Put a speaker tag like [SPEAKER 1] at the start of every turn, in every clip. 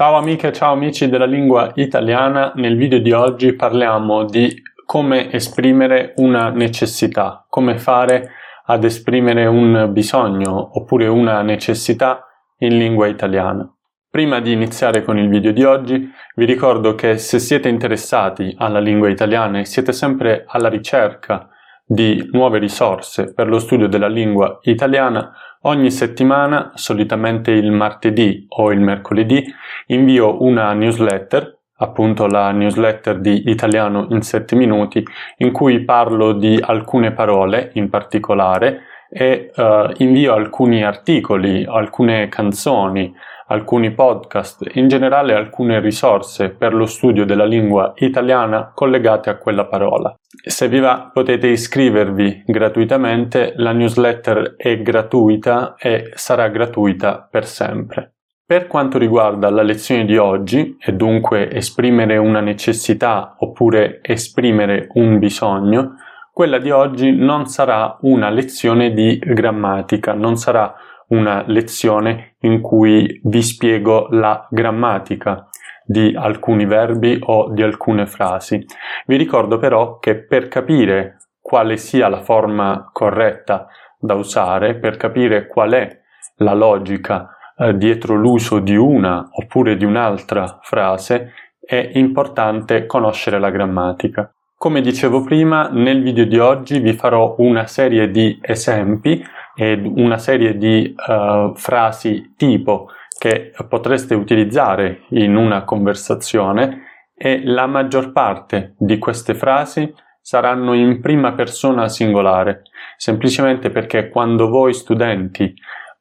[SPEAKER 1] Ciao amiche ciao amici della lingua italiana, nel video di oggi parliamo di come esprimere una necessità, come fare ad esprimere un bisogno oppure una necessità in lingua italiana. Prima di iniziare con il video di oggi, vi ricordo che se siete interessati alla lingua italiana e siete sempre alla ricerca di nuove risorse per lo studio della lingua italiana, Ogni settimana, solitamente il martedì o il mercoledì, invio una newsletter, appunto la newsletter di Italiano in 7 minuti, in cui parlo di alcune parole in particolare e uh, invio alcuni articoli, alcune canzoni, alcuni podcast, in generale alcune risorse per lo studio della lingua italiana collegate a quella parola. Se vi va potete iscrivervi gratuitamente, la newsletter è gratuita e sarà gratuita per sempre. Per quanto riguarda la lezione di oggi, e dunque esprimere una necessità oppure esprimere un bisogno, quella di oggi non sarà una lezione di grammatica, non sarà una lezione in cui vi spiego la grammatica di alcuni verbi o di alcune frasi. Vi ricordo però che per capire quale sia la forma corretta da usare, per capire qual è la logica eh, dietro l'uso di una oppure di un'altra frase, è importante conoscere la grammatica. Come dicevo prima, nel video di oggi vi farò una serie di esempi una serie di uh, frasi tipo che potreste utilizzare in una conversazione e la maggior parte di queste frasi saranno in prima persona singolare, semplicemente perché quando voi studenti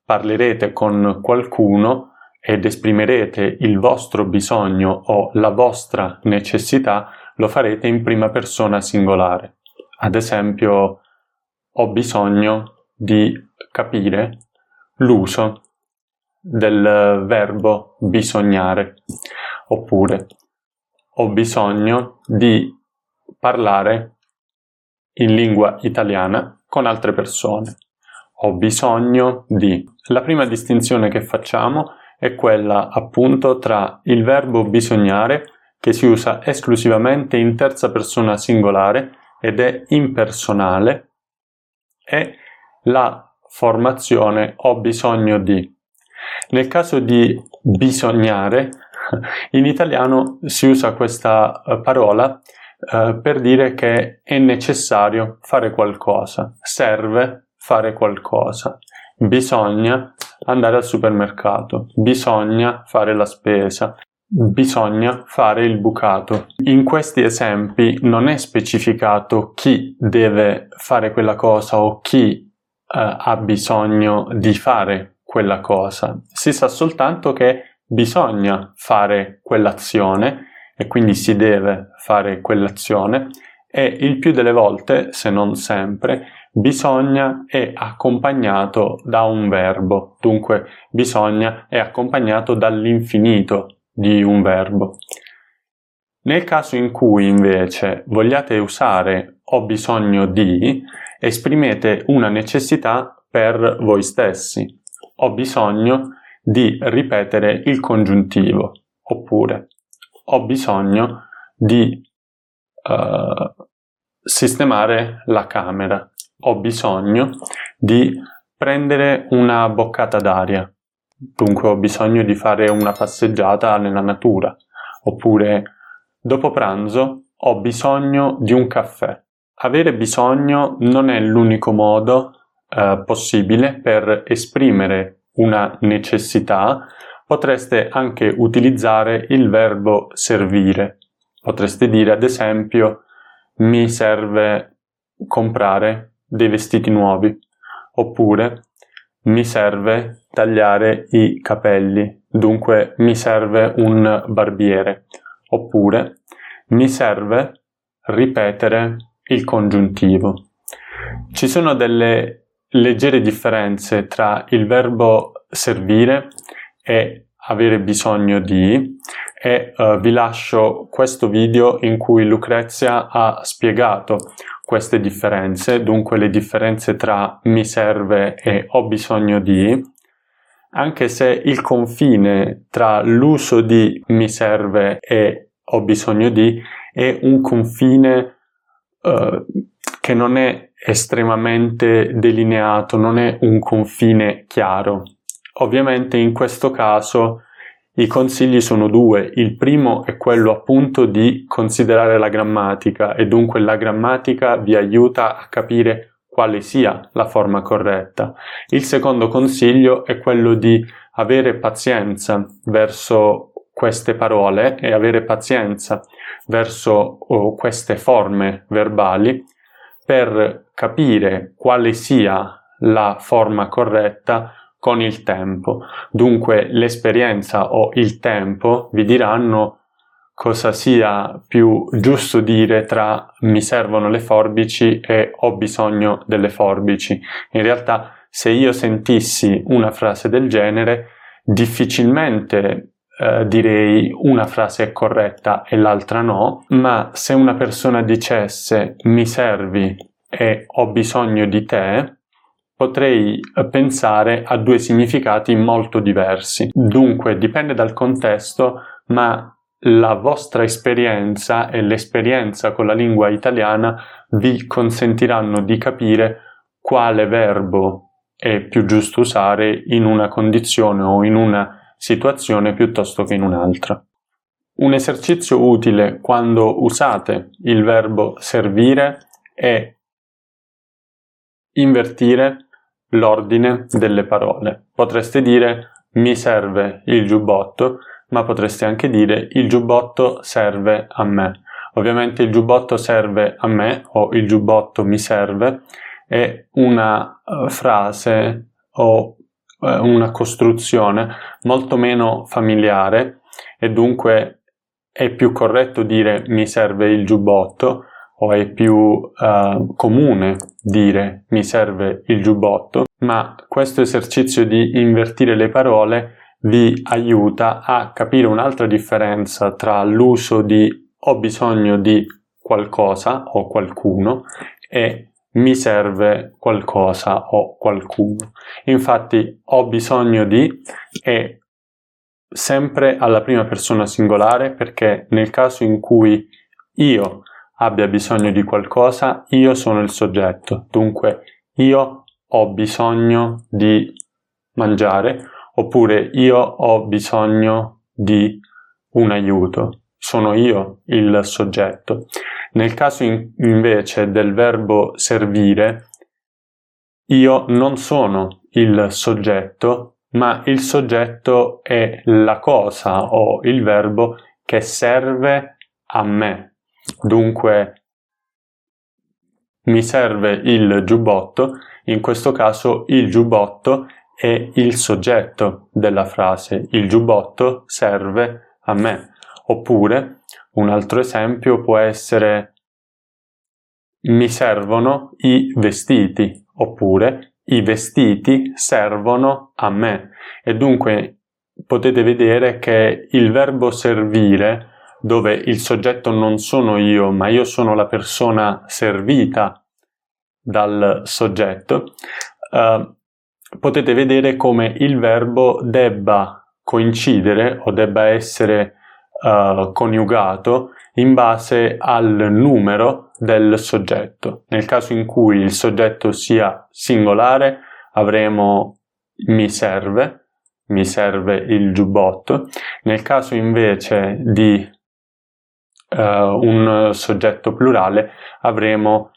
[SPEAKER 1] parlerete con qualcuno ed esprimerete il vostro bisogno o la vostra necessità, lo farete in prima persona singolare. Ad esempio, ho bisogno di capire l'uso del verbo bisognare oppure ho bisogno di parlare in lingua italiana con altre persone. Ho bisogno di. La prima distinzione che facciamo è quella appunto tra il verbo bisognare che si usa esclusivamente in terza persona singolare ed è impersonale e la formazione ho bisogno di. Nel caso di bisognare, in italiano si usa questa eh, parola eh, per dire che è necessario fare qualcosa, serve fare qualcosa, bisogna andare al supermercato, bisogna fare la spesa, bisogna fare il bucato. In questi esempi non è specificato chi deve fare quella cosa o chi ha bisogno di fare quella cosa. Si sa soltanto che bisogna fare quell'azione e quindi si deve fare quell'azione e il più delle volte, se non sempre, bisogna è accompagnato da un verbo, dunque bisogna è accompagnato dall'infinito di un verbo. Nel caso in cui invece vogliate usare ho bisogno di, esprimete una necessità per voi stessi. Ho bisogno di ripetere il congiuntivo, oppure ho bisogno di uh, sistemare la camera, ho bisogno di prendere una boccata d'aria, Dunque ho bisogno di fare una passeggiata nella natura. Oppure dopo pranzo ho bisogno di un caffè. Avere bisogno non è l'unico modo eh, possibile per esprimere una necessità. Potreste anche utilizzare il verbo servire. Potreste dire ad esempio mi serve comprare dei vestiti nuovi oppure mi serve tagliare i capelli, dunque mi serve un barbiere, oppure mi serve ripetere il congiuntivo. Ci sono delle leggere differenze tra il verbo servire e avere bisogno di e uh, vi lascio questo video in cui Lucrezia ha spiegato queste differenze, dunque le differenze tra mi serve e ho bisogno di, anche se il confine tra l'uso di mi serve e ho bisogno di è un confine uh, che non è estremamente delineato, non è un confine chiaro. Ovviamente in questo caso i consigli sono due. Il primo è quello appunto di considerare la grammatica e dunque la grammatica vi aiuta a capire quale sia la forma corretta. Il secondo consiglio è quello di avere pazienza verso queste parole e avere pazienza verso oh, queste forme verbali per capire quale sia la forma corretta con il tempo. Dunque l'esperienza o il tempo vi diranno cosa sia più giusto dire tra mi servono le forbici e ho bisogno delle forbici. In realtà se io sentissi una frase del genere difficilmente eh, direi una frase è corretta e l'altra no, ma se una persona dicesse mi servi e ho bisogno di te, potrei pensare a due significati molto diversi. Dunque dipende dal contesto, ma la vostra esperienza e l'esperienza con la lingua italiana vi consentiranno di capire quale verbo è più giusto usare in una condizione o in una situazione piuttosto che in un'altra. Un esercizio utile quando usate il verbo servire è invertire l'ordine delle parole. Potreste dire mi serve il giubbotto, ma potreste anche dire il giubbotto serve a me. Ovviamente il giubbotto serve a me o il giubbotto mi serve è una uh, frase o uh, una costruzione molto meno familiare e dunque è più corretto dire mi serve il giubbotto o è più uh, comune dire mi serve il giubbotto, ma questo esercizio di invertire le parole vi aiuta a capire un'altra differenza tra l'uso di ho bisogno di qualcosa o qualcuno e mi serve qualcosa o qualcuno. Infatti ho bisogno di è sempre alla prima persona singolare perché nel caso in cui io abbia bisogno di qualcosa, io sono il soggetto. Dunque, io ho bisogno di mangiare, oppure io ho bisogno di un aiuto. Sono io il soggetto. Nel caso in, invece del verbo servire, io non sono il soggetto, ma il soggetto è la cosa o il verbo che serve a me. Dunque mi serve il giubbotto, in questo caso il giubbotto è il soggetto della frase, il giubbotto serve a me. Oppure un altro esempio può essere mi servono i vestiti, oppure i vestiti servono a me. E dunque potete vedere che il verbo servire dove il soggetto non sono io, ma io sono la persona servita dal soggetto, eh, potete vedere come il verbo debba coincidere o debba essere eh, coniugato in base al numero del soggetto. Nel caso in cui il soggetto sia singolare avremo mi serve, mi serve il giubbotto. Nel caso invece di uh, un soggetto plurale avremo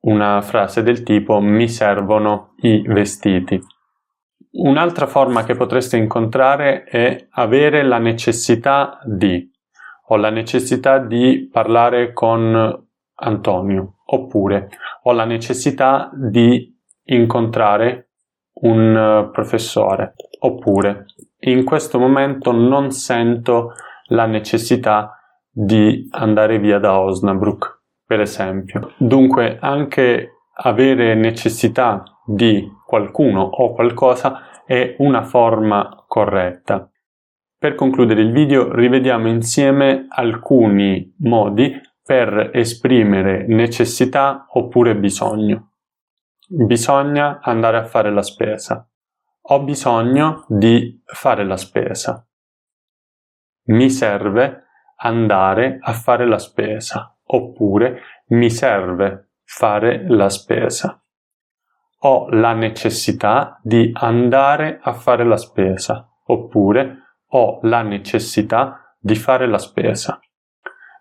[SPEAKER 1] una frase del tipo mi servono i vestiti. Un'altra forma che potreste incontrare è avere la necessità di ho la necessità di parlare con Antonio oppure ho la necessità di incontrare un eh, professore oppure in questo momento non sento la necessità di andare via da Osnabrück, per esempio. Dunque anche avere necessità di qualcuno o qualcosa è una forma corretta. Per concludere il video rivediamo insieme alcuni modi per esprimere necessità oppure bisogno. Bisogna andare a fare la spesa. Ho bisogno di fare la spesa. Mi serve andare a fare la spesa. Oppure mi serve fare la spesa. Ho la necessità di andare a fare la spesa. Oppure ho la necessità di fare la spesa.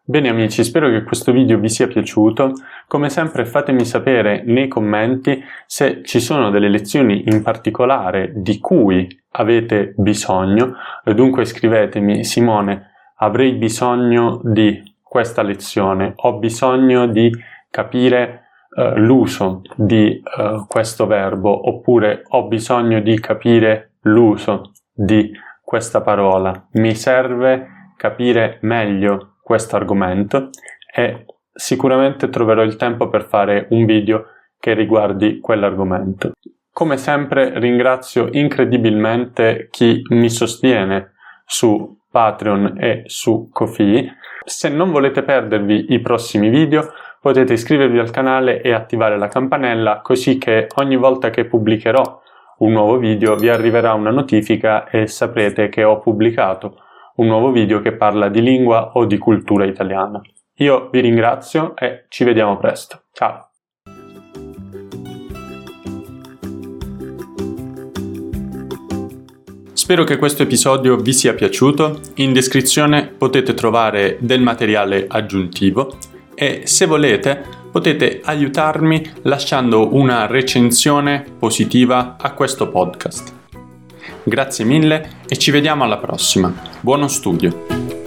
[SPEAKER 1] Bene amici, spero che questo video vi sia piaciuto. Come sempre fatemi sapere nei commenti se ci sono delle lezioni in particolare di cui avete bisogno. Dunque scrivetemi Simone, avrei bisogno di questa lezione, ho bisogno di capire uh, l'uso di uh, questo verbo oppure ho bisogno di capire l'uso di questa parola. Mi serve capire meglio questo argomento e sicuramente troverò il tempo per fare un video che riguardi quell'argomento. Come sempre ringrazio incredibilmente chi mi sostiene su Patreon e su Kofi. Se non volete perdervi i prossimi video potete iscrivervi al canale e attivare la campanella così che ogni volta che pubblicherò un nuovo video vi arriverà una notifica e saprete che ho pubblicato un nuovo video che parla di lingua o di cultura italiana. Io vi ringrazio e ci vediamo presto. Ciao! Spero che questo episodio vi sia piaciuto. In descrizione potete trovare del materiale aggiuntivo e se volete potete aiutarmi lasciando una recensione positiva a questo podcast. Grazie mille e ci vediamo alla prossima. Buono studio!